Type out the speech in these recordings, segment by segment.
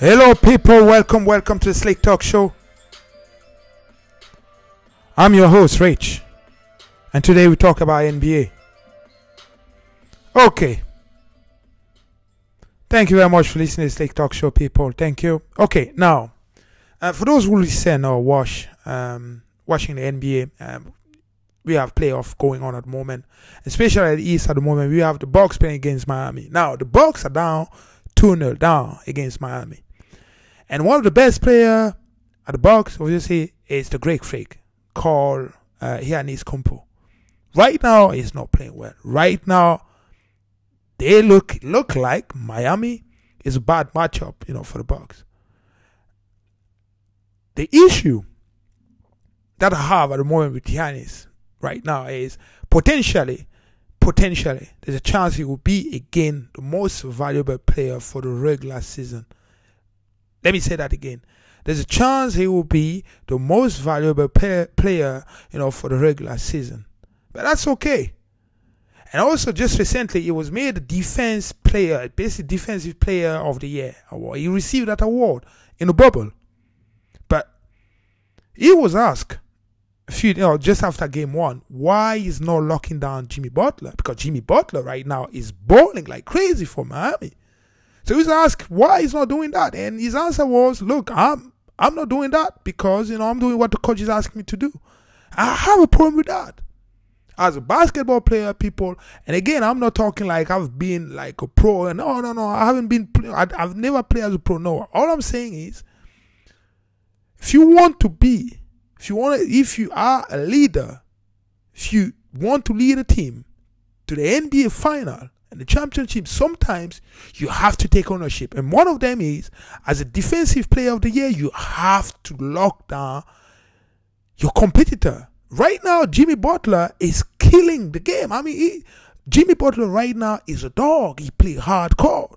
Hello, people. Welcome, welcome to the Slick Talk Show. I'm your host, Rich, and today we talk about NBA. Okay. Thank you very much for listening to Slick Talk Show, people. Thank you. Okay, now, uh, for those who listen or watch, um, watching the NBA, um, we have playoff going on at the moment, especially at the East at the moment. We have the Bucks playing against Miami. Now, the Bucks are down 2 0 down against Miami. And one of the best player at the Bucks, obviously, is the Greek freak called uh, Giannis Kumpo. Right now, he's not playing well. Right now, they look look like Miami is a bad matchup, you know, for the Bucks. The issue that I have at the moment with Giannis right now is potentially, potentially, there's a chance he will be again the most valuable player for the regular season. Let me say that again. There's a chance he will be the most valuable pay, player, you know, for the regular season. But that's okay. And also, just recently, he was made a defense player, basically defensive player of the year award. He received that award in a bubble. But he was asked a few, you know, just after game one, why he's not locking down Jimmy Butler? Because Jimmy Butler right now is bowling like crazy for Miami. So he's asked why he's not doing that, and his answer was, "Look, I'm I'm not doing that because you know I'm doing what the coach is asking me to do. I have a problem with that." As a basketball player, people, and again, I'm not talking like I've been like a pro, and no, no, no, I haven't been. I've never played as a pro. No, all I'm saying is, if you want to be, if you want, if you are a leader, if you want to lead a team to the NBA final, and the championship, sometimes you have to take ownership. And one of them is, as a defensive player of the year, you have to lock down your competitor. Right now, Jimmy Butler is killing the game. I mean, he, Jimmy Butler right now is a dog. He play hardcore.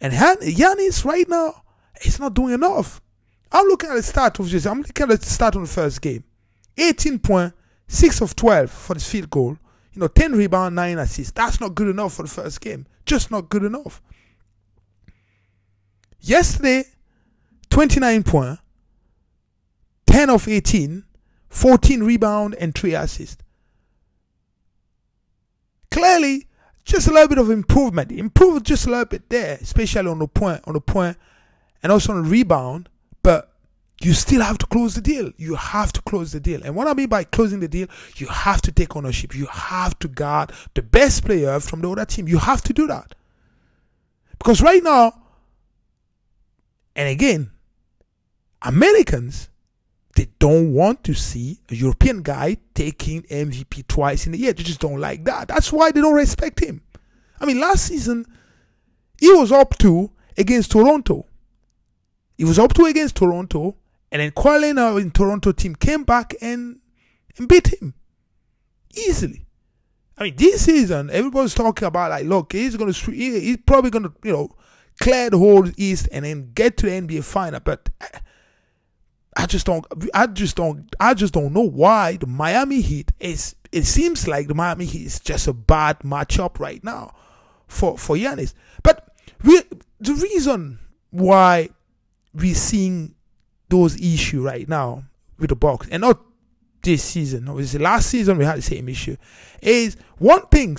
And Giannis right now is not doing enough. I'm looking at the start of this. I'm looking at the start of the first game. 18 point, 6 of 12 for the field goal you know, 10 rebound, 9 assists. That's not good enough for the first game. Just not good enough. Yesterday, 29 point, 10 of 18, 14 rebound and 3 assists. Clearly, just a little bit of improvement. Improved just a little bit there, especially on the point, on the point, and also on the rebound. You still have to close the deal. You have to close the deal. And what I mean by closing the deal, you have to take ownership. You have to guard the best player from the other team. You have to do that. Because right now, and again, Americans, they don't want to see a European guy taking MVP twice in a year. They just don't like that. That's why they don't respect him. I mean, last season, he was up to against Toronto. He was up to against Toronto and then Kawhi in Toronto team came back and, and beat him easily. I mean, this season, everybody's talking about like, look, he's gonna, he's probably gonna, you know, clear the whole East and then get to the NBA final. But I, I just don't, I just don't, I just don't know why the Miami Heat is. It seems like the Miami Heat is just a bad matchup right now for for Giannis. But we, the reason why we're seeing those issue right now with the Bucks, and not this season. Obviously, last season we had the same issue. Is one thing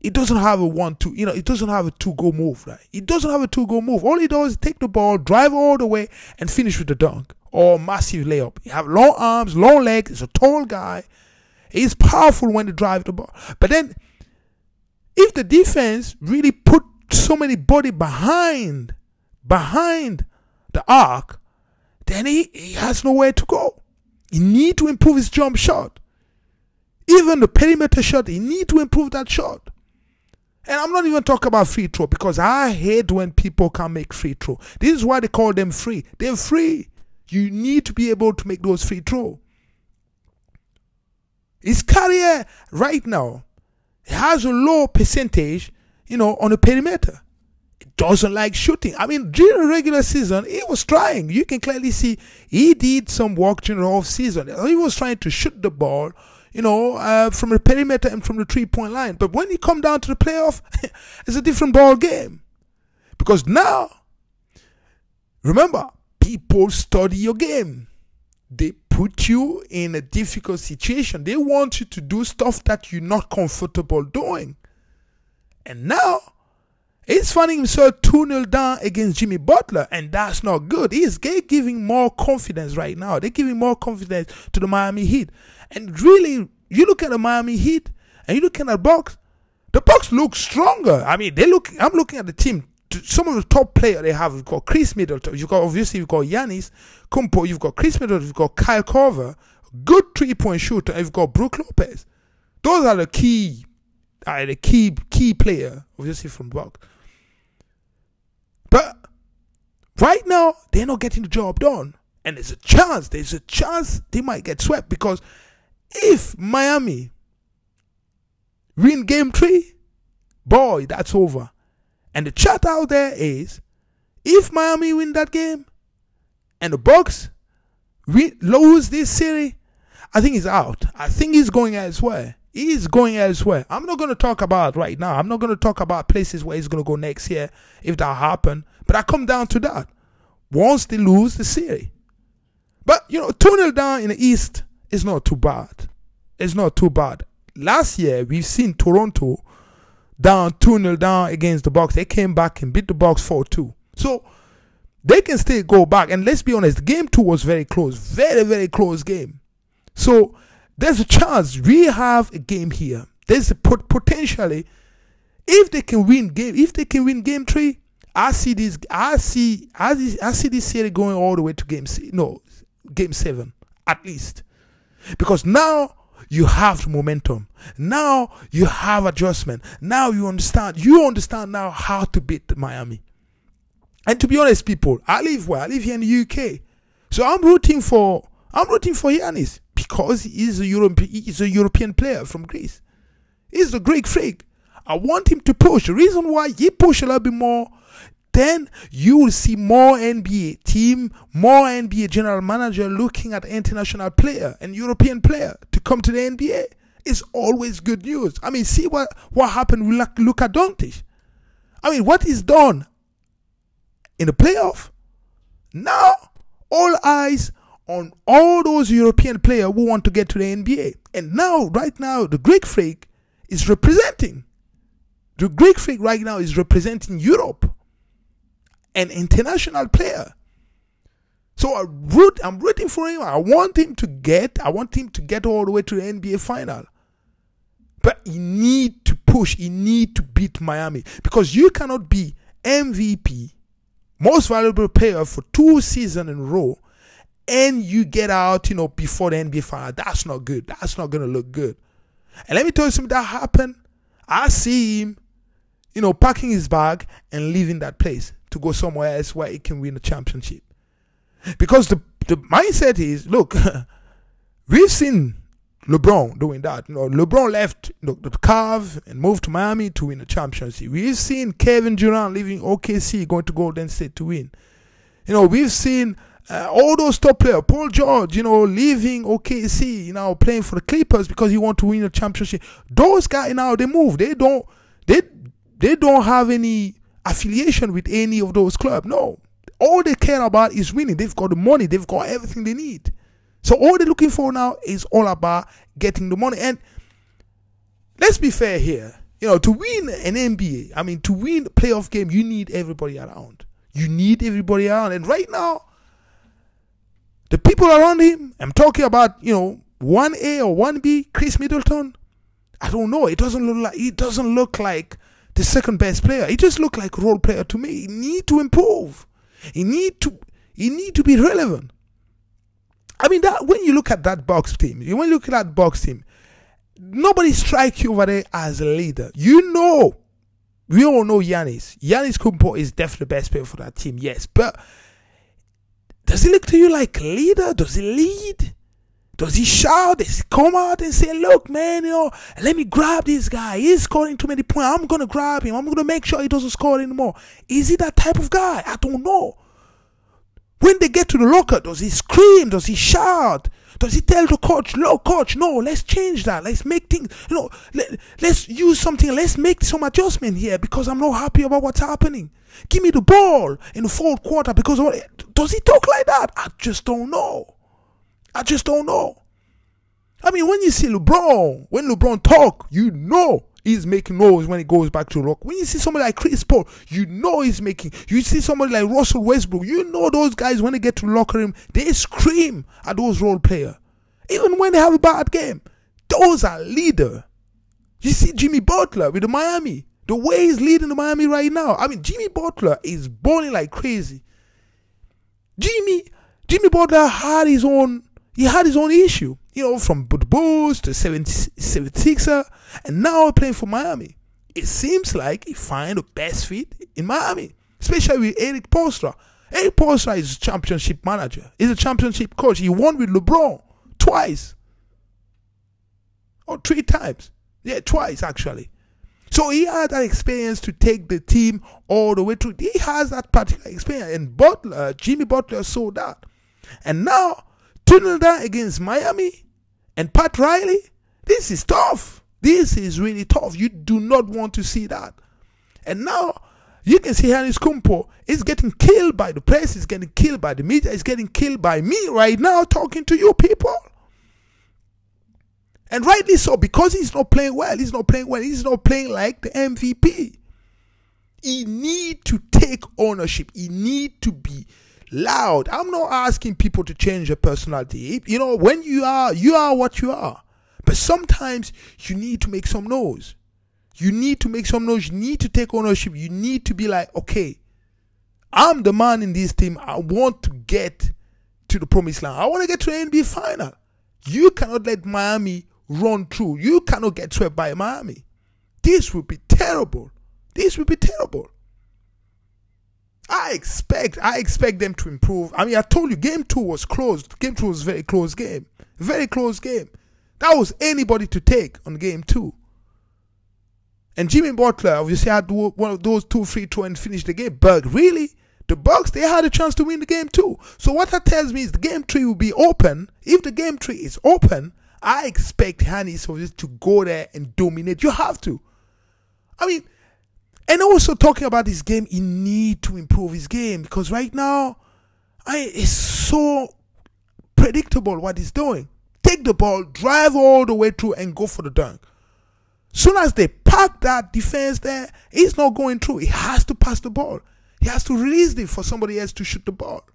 it doesn't have a one two, you know, it doesn't have a two go move, right? It doesn't have a two go move. All he does is take the ball, drive all the way, and finish with the dunk or massive layup. He have long arms, long legs. He's a tall guy. He's powerful when he drive the ball. But then, if the defense really put so many body behind, behind the arc, then he, he has nowhere to go. He need to improve his jump shot. Even the perimeter shot, he need to improve that shot. And I'm not even talking about free throw because I hate when people can make free throw. This is why they call them free. They're free. You need to be able to make those free throw. His career right now has a low percentage, you know, on the perimeter doesn't like shooting. I mean, during regular season, he was trying. You can clearly see he did some work during the off season. He was trying to shoot the ball, you know, uh, from the perimeter and from the three point line. But when you come down to the playoff, it's a different ball game. Because now Remember, people study your game. They put you in a difficult situation. They want you to do stuff that you're not comfortable doing. And now he's finding himself 2 0 down against Jimmy Butler, and that's not good. He's giving more confidence right now. They're giving more confidence to the Miami Heat. And really, you look at the Miami Heat and you look at the Bucks, the Bucks look stronger. I mean, they look. I'm looking at the team. Some of the top players they have. You've got Khris Middleton. You've got obviously you've got Giannis Kumpo. You've got Khris Middleton. You've got Kyle Korver, good three point shooter. And you've got Brook Lopez. Those are the key, are the key key player obviously from Bucks. But right now they're not getting the job done, and there's a chance. There's a chance they might get swept because if Miami win game three, boy, that's over. And the chat out there is if Miami win that game and the Bucks we lose this series, I think he's out. I think he's going elsewhere. He's going elsewhere. I'm not going to talk about right now. I'm not going to talk about places where he's going to go next year if that happen. But I come down to that. Once they lose the series. But, you know, 2 0 down in the East is not too bad. It's not too bad last year we've seen Toronto down 2 0 down against the Bucks. They came back and beat the Bucks 4 2. So they can still go back. And let's be honest, game two was very close. Very, very close game. So there's a chance we have a game here. There's a pot- potentially if they can win game if they can win game three, I see this I see I see, I see this series going all the way to game six, no game seven at least. Because now you have momentum. Now you have adjustment. Now you understand. You understand now how to beat Miami. And to be honest, people, I live where I live here in the UK, so I'm rooting for I'm rooting for Giannis because he's a European he's a European player from Greece. He's a Greek freak. I want him to push. The reason why he push a little bit more then you will see more NBA team, more NBA general manager looking at international player and European player to come to the NBA. It's always good news. I mean, see what, what happened with Luka Doncic. I mean, what is done in the playoff? Now, all eyes on all those European players who want to get to the NBA. And now, right now, the Greek freak is representing. The Greek freak right now is representing Europe an international player. So I root, I'm rooting for him. I want him to get, I want him to get all the way to the NBA final. But he need to push. He need to beat Miami because you cannot be MVP, most valuable player for two seasons in a row, and you get out, you know, before the NBA final. That's not good. That's not gonna look good. And let me tell you something that happened. I see him, you know, packing his bag and leaving that place to go somewhere else where he can win a championship. Because the the mindset is, look, we've seen LeBron doing that. You know, LeBron left you know, the Cavs and moved to Miami to win a championship. We've seen Kevin Durant leaving OKC, going to Golden State to win. You know, we've seen uh, all those top players, Paul George, you know, leaving OKC, you know, playing for the Clippers because he want to win a championship. Those guys now they move. They don't they they don't have any affiliation with any of those clubs. No. All they care about is winning. They've got the money, they've got everything they need. So all they're looking for now is all about getting the money. And let's be fair here. You know, to win an NBA, I mean, to win playoff game, you need everybody around. You need everybody around. And right now, the people around him, I'm talking about, you know, 1A or 1B, Khris Middleton. I don't know. It doesn't look like it doesn't look like the second best player. He just looked like role player to me. He need to improve. He need to he need to be relevant. I mean that when you look at that Bucks team, when you look at that Bucks team, nobody strike you over there as a leader. You know, we all know Giannis. Giannis Kumpo is definitely the best player for that team, yes. But does he look to you like a leader? Does he lead? Does he shout? Does he come out and say, Look, man, you know, let me grab this guy. He's scoring too many points. I'm going to grab him. I'm going to make sure he doesn't score anymore. Is he that type of guy? I don't know. When they get to the locker, does he scream? Does he shout? Does he tell the coach, no, coach, no, let's change that. Let's make things, you know, let, let's use something. Let's make some adjustment here because I'm not happy about what's happening. Give me the ball in the fourth quarter because does he talk like that? I just don't know. I just don't know. I mean, when you see LeBron, when LeBron talk, you know he's making noise when he goes back to rock. When you see somebody like Chris Paul, you know he's making. You see somebody like Russell Westbrook, you know those guys when they get to locker room, they scream at those role player, even when they have a bad game. Those are leader. You see Jimmy Butler with the Miami, the way he's leading the Miami right now. I mean, Jimmy Butler is balling like crazy. Jimmy, Jimmy Butler had his own. He had his own issue you know, from Bulls to 76er, and now playing for Miami. It seems like he find the best fit in Miami, especially with Erik Spoelstra. Erik Spoelstra is a championship manager. He's a championship coach. He won with LeBron twice. Or three times. Yeah, twice actually. So he had that experience to take the team all the way through. He has that particular experience. And Butler, Jimmy Butler saw that. And now, down against Miami, and Pat Riley, this is tough. This is really tough. You do not want to see that. And now you can see Giannis Kumpo is getting killed by the press, is getting killed by the media, is getting killed by me right now talking to you people. And rightly so, because he's not playing well. He's not playing well. He's not playing like the MVP. He need to take ownership. He need to be loud. I'm not asking people to change their personality. You know, when you are, you are what you are. But sometimes you need to make some noise. You need to make some noise. You need to take ownership. You need to be like, okay, I'm the man in this team. I want to get to the promised land. I want to get to the NBA final. You cannot let Miami run through. You cannot get swept by Miami. This would be terrible. This would be terrible. I expect I expect them to improve. I mean, I told you, game two was closed. Game two was a very close game, very close game. That was anybody to take on game two. And Jimmy Butler obviously had one of those two free throw and finished the game. But really, the Bucks they had a chance to win the game too. So what that tells me is the game three will be open. If the game three is open, I expect Giannis to go there and dominate. You have to. I mean, and also talking about his game, he need to improve his game because right now, I it's so predictable what he's doing. Take the ball, drive all the way through, and go for the dunk. Soon as they pack that defense there, he's not going through. He has to pass the ball. He has to release it for somebody else to shoot the ball.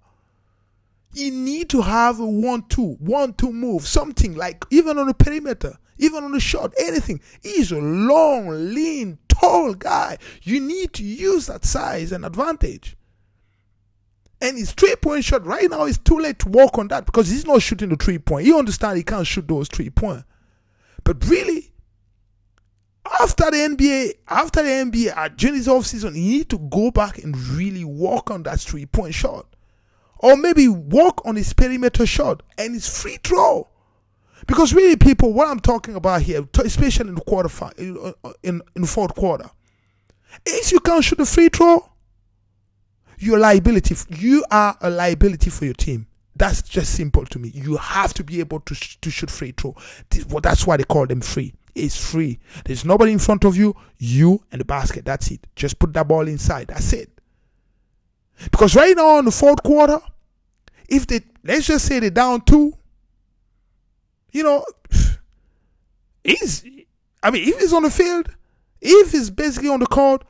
You need to have a one-two, one-two move, something like even on the perimeter, even on the shot, anything. He's a long, lean, tall guy. You need to use that size and advantage. And his three point shot right now is too late to work on that because he's not shooting the three point. You understand he can't shoot those three point. But really, after the NBA, after the NBA, at his off season, he need to go back and really work on that three point shot. Or maybe work on his perimeter shot and his free throw. Because really, people, what I'm talking about here, especially in the quarter five, uh, in, in, fourth quarter, is you can't shoot a free throw, you're liability. You are a liability for your team. That's just simple to me. You have to be able to, sh- to shoot free throw. Well, that's why they call them free. It's free. There's nobody in front of you, you and the basket. That's it. Just put that ball inside. That's it. Because right now in the fourth quarter, if they let's just say they're down two, you know, he's, I mean, if he's on the field, if he's basically on the court,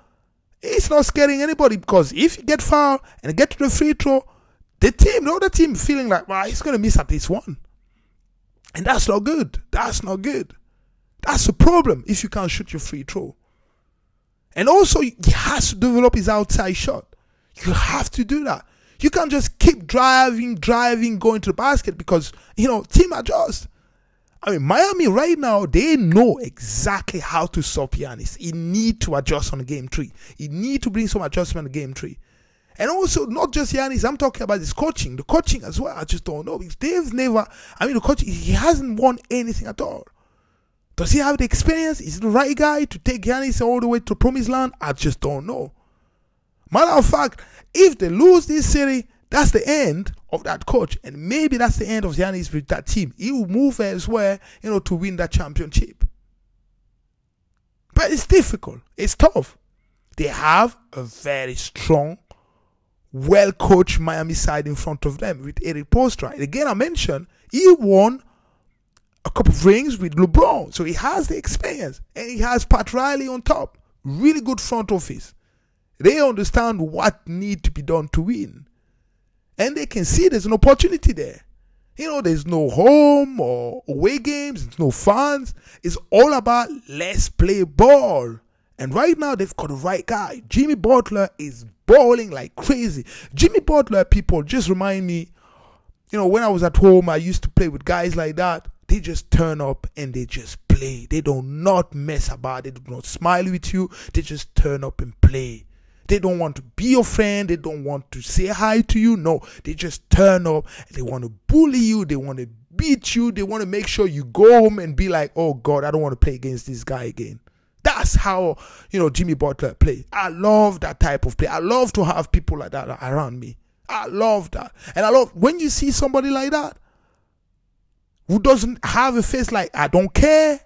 he's not scaring anybody because if you get fouled and get to the free throw, the team, the other team feeling like, well, he's going to miss at least one. And that's not good. That's not good. That's a problem if you can't shoot your free throw. And also, he has to develop his outside shot. You have to do that. You can't just keep driving, driving, going to the basket because, you know, team adjust. I mean, Miami right now, they know exactly how to stop Giannis. He need to adjust on game three. He need to bring some adjustment on game three. And also, not just Giannis, I'm talking about his coaching. The coaching as well, I just don't know. Because Dave's never, I mean, the coach, he hasn't won anything at all. Does he have the experience? Is he the right guy to take Giannis all the way to promised land? I just don't know. Matter of fact, if they lose this series, that's the end of that coach. And maybe that's the end of Giannis with that team. He will move elsewhere, you know, to win that championship. But it's difficult. It's tough. They have a very strong, well coached Miami side in front of them with Erik Spoelstra. Again, I mentioned he won a couple of rings with LeBron. So he has the experience. And he has Pat Riley on top. Really good front office. They understand what need to be done to win and they can see there's an opportunity there. You know, there's no home or away games, there's no fans. It's all about let's play ball. And right now, they've got the right guy. Jimmy Butler is balling like crazy. Jimmy Butler, people, just remind me, you know, when I was at home, I used to play with guys like that. They just turn up and they just play. They do not mess about. They do not smile with you. They just turn up and play. They don't want to be your friend. They don't want to say hi to you. No, they just turn up. They want to bully you. They want to beat you. They want to make sure you go home and be like, oh God, I don't want to play against this guy again. That's how, you know, Jimmy Butler play. I love that type of play. I love to have people like that around me. I love that. And I love when you see somebody like that who doesn't have a face like, I don't care,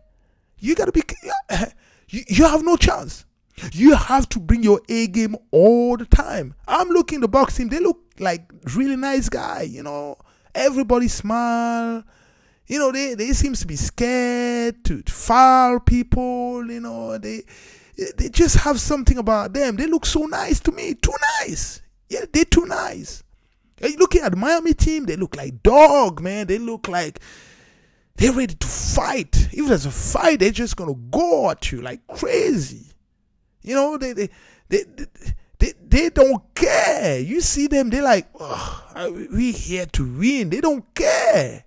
you got to be, you, you have no chance. You have to bring your A game all the time. I'm looking the boxing, they look like really nice guy, you know. Everybody smile. You know, they they seems to be scared to, foul people, you know, they they just have something about them. They look so nice to me. Too nice. Yeah, they're too nice. Are you looking at the Miami team, they look like dog, man. They look like they're ready to fight. If there's a fight, they're just gonna go at you like crazy. You know, they they they they, they don't care. You see them, they're like, oh, we here to win. They don't care.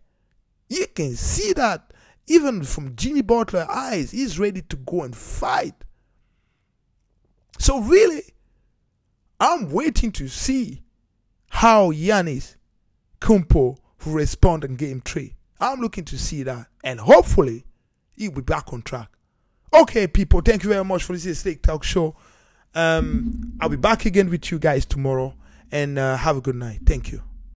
You can see that even from Jimmy Butler eyes. He's ready to go and fight. So really, I'm waiting to see how Giannis Kumpo will respond in game three. I'm looking to see that. And hopefully, he'll be back on track. Okay, people, thank you very much for this Steak Talk Show. Um, I'll be back again with you guys tomorrow and uh, have a good night. Thank you.